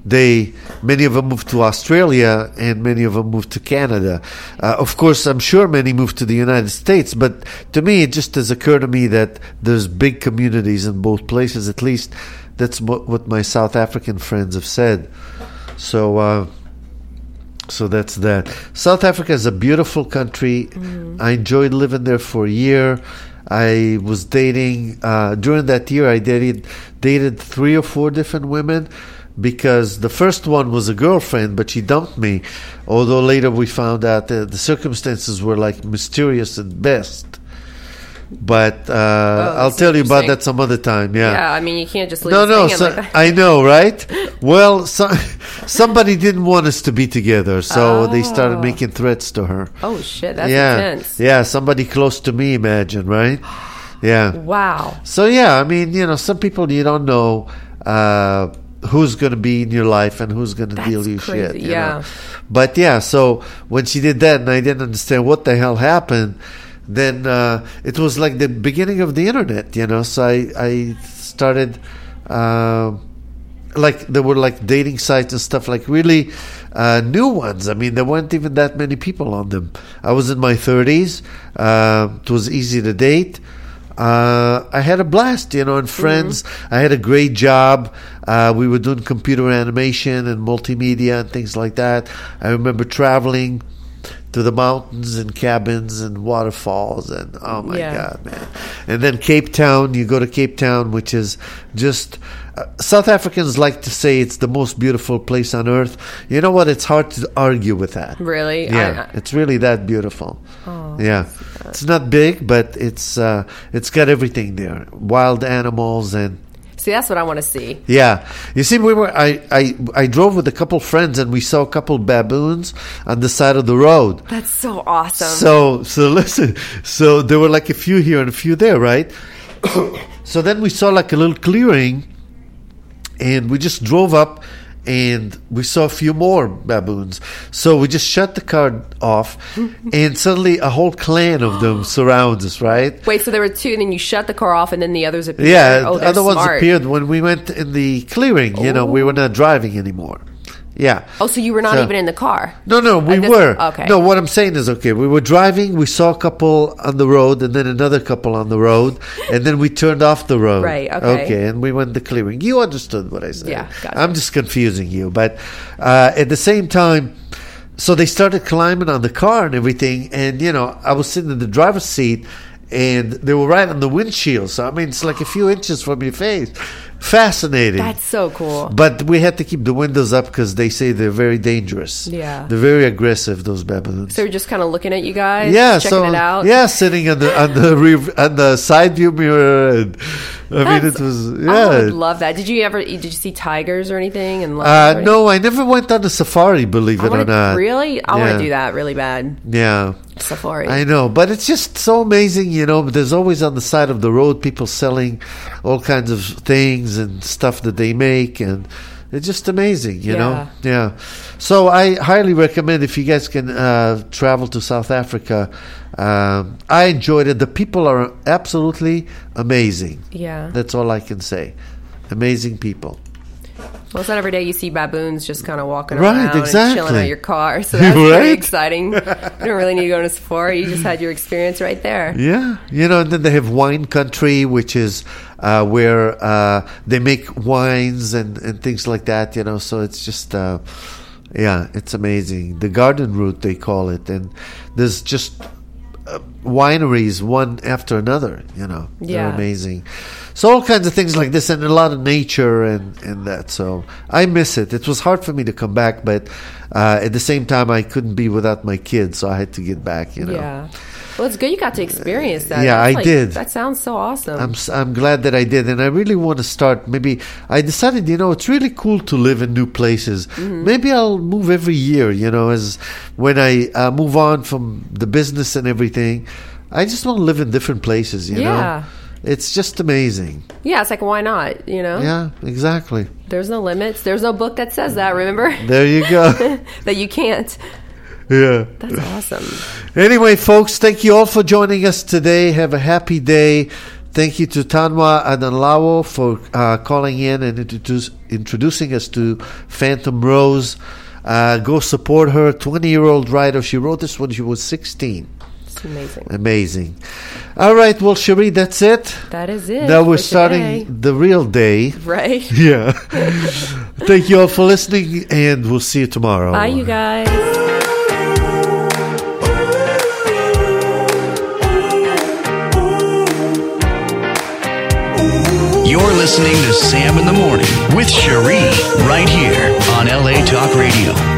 They many of them moved to Australia and many of them moved to Canada. Uh, of course, I'm sure many moved to the United States. But to me, it just has occurred to me that there's big communities in both places. At least that's what, what my South African friends have said. So, uh, so that's that. South Africa is a beautiful country. I enjoyed living there for a year. I was dating uh, during that year. I dated dated three or four different women because the first one was a girlfriend, but she dumped me. Although later we found out that the circumstances were like mysterious at best. But uh, I'll tell you about that some other time.
yeah, I mean, you can't just leave
No, no, so,
like.
I know, right? Well, so, somebody didn't want us to be together, so they started making threats to her.
Oh shit, that's
yeah,
intense.
yeah, somebody close to me, imagine, right? Yeah.
Wow.
So yeah, I mean, you know, some people you don't know uh, who's going to be in your life and who's going to deal you
crazy,
shit. you
yeah.
know? But yeah, so when she did that, and I didn't understand what the hell happened, then uh, it was like the beginning of the internet, you know. So I I started. Uh, like there were like dating sites and stuff like really uh, new ones. I mean, there weren't even that many people on them. I was in my 30s. Uh, it was easy to date. Uh, I had a blast, you know, and friends. I had a great job. Uh, we were doing computer animation and multimedia and things like that. I remember traveling to the mountains and cabins and waterfalls and oh my
Yeah.
god man. And then cape town you go to cape town which is just uh, south africans like to say it's the most beautiful place on earth. You know what? It's hard to argue with that.
Really?
yeah.
I-
it's really that beautiful. Yeah. it's not big but it's uh, it's got everything there. Wild animals and
See, that's what I want to see.
yeah, you see, we were. I, I I drove with a couple friends, and we saw a couple baboons on the side of the road.
That's so awesome.
So so listen, so there were like a few here and a few there, right? so then we saw like a little clearing, and we just drove up, and we saw a few more baboons. So we just shut the car off, and suddenly a whole clan of them surrounds us, right?
Wait, so there were two, and then you shut the car off, and then the others appeared.
Yeah,
oh,
the other ones appeared when we went in the clearing. You know, we were not driving anymore. Yeah.
Oh, so you were not
So-
even in the car.
No, no, we
this-
were.
okay.
No, what I'm saying is, okay, we were driving, we saw a couple on the road, and then another couple on the road, and then we turned off the road.
Right, okay.
Okay, and we went the clearing. You understood what I said.
Yeah.
I'm just confusing you. But uh, at the same time, so they started climbing on the car and everything, and, you know, I was sitting in the driver's seat, and they were right on the windshield. So, I mean, it's like a few inches from your face. Fascinating.
That's so cool.
But we had to keep the windows up because they say they're very dangerous.
Yeah.
they're very aggressive. Those baboons.
So you're just kind of looking at you guys,
yeah,
checking
so
it out.
yeah, sitting on the on the rev- on the side view mirror, and I mean it was yeah.
I would love that. Did you ever? Did you see tigers or anything? And
Uh, no, I never went on a safari. Believe
I
it or
wanna,
not.
really, I want to do that really bad.
Yeah.
Safari.
I know, but it's just so amazing, you know. There's always on the side of the road people selling all kinds of things and stuff that they make, and it's just amazing, you know. Yeah. So I highly recommend if you guys can uh, travel to South Africa. Um, I enjoyed it. The people are absolutely amazing.
Yeah.
That's all I can say. Amazing people.
Well, it's not every day you see baboons just kind of walking
Right,
around and chilling out your car. So that's very
Right?
exciting. you don't really need to go to Safari. You just had your experience right there.
Yeah, you know, and then they have wine country, which is uh, where uh, they make wines and, and things like that. You know, so it's just uh, Yeah, it's amazing. The garden route they call it, and there's just uh, wineries one after another. You know, they're
Yeah.
amazing. So all kinds of things like this, and a lot of nature and and that. So I miss it. It was hard for me to come back, but uh, at the same time, I couldn't be without my kids, so I had to get back. You know.
Yeah. Well, it's good you got to experience that.
Yeah,
That's
I
like-
did.
That sounds so awesome.
I'm I'm glad that I did, and I really want to start. Maybe I decided, you know, it's really cool to live in new places.
Mm-hmm.
Maybe I'll move every year. You know, as when I uh, move on from the business and everything, I just want to live in different places. You
Yeah.
know, it's just amazing.
yeah, it's like why not? You know,
Yeah, exactly.
there's no limits. There's no book that says that. Remember
There you go.
that you can't.
Yeah.
That's awesome.
Anyway, folks, thank you all for joining us today. Have a happy day. Thank you to Tanwa and Adanlawo for uh, calling in and introduce, introducing us to Phantom Rose. Uh, go support her, 20 year old writer. She wrote this when she was 16.
It's amazing.
Amazing. All right, well, Cherie, that's it.
That is it.
now we're starting
today.
the real day.
Right.
Yeah. Thank you all for listening, and we'll see you tomorrow.
Bye, you guys.
Listening to Sam in the Morning with Cherie right here on LA Talk Radio.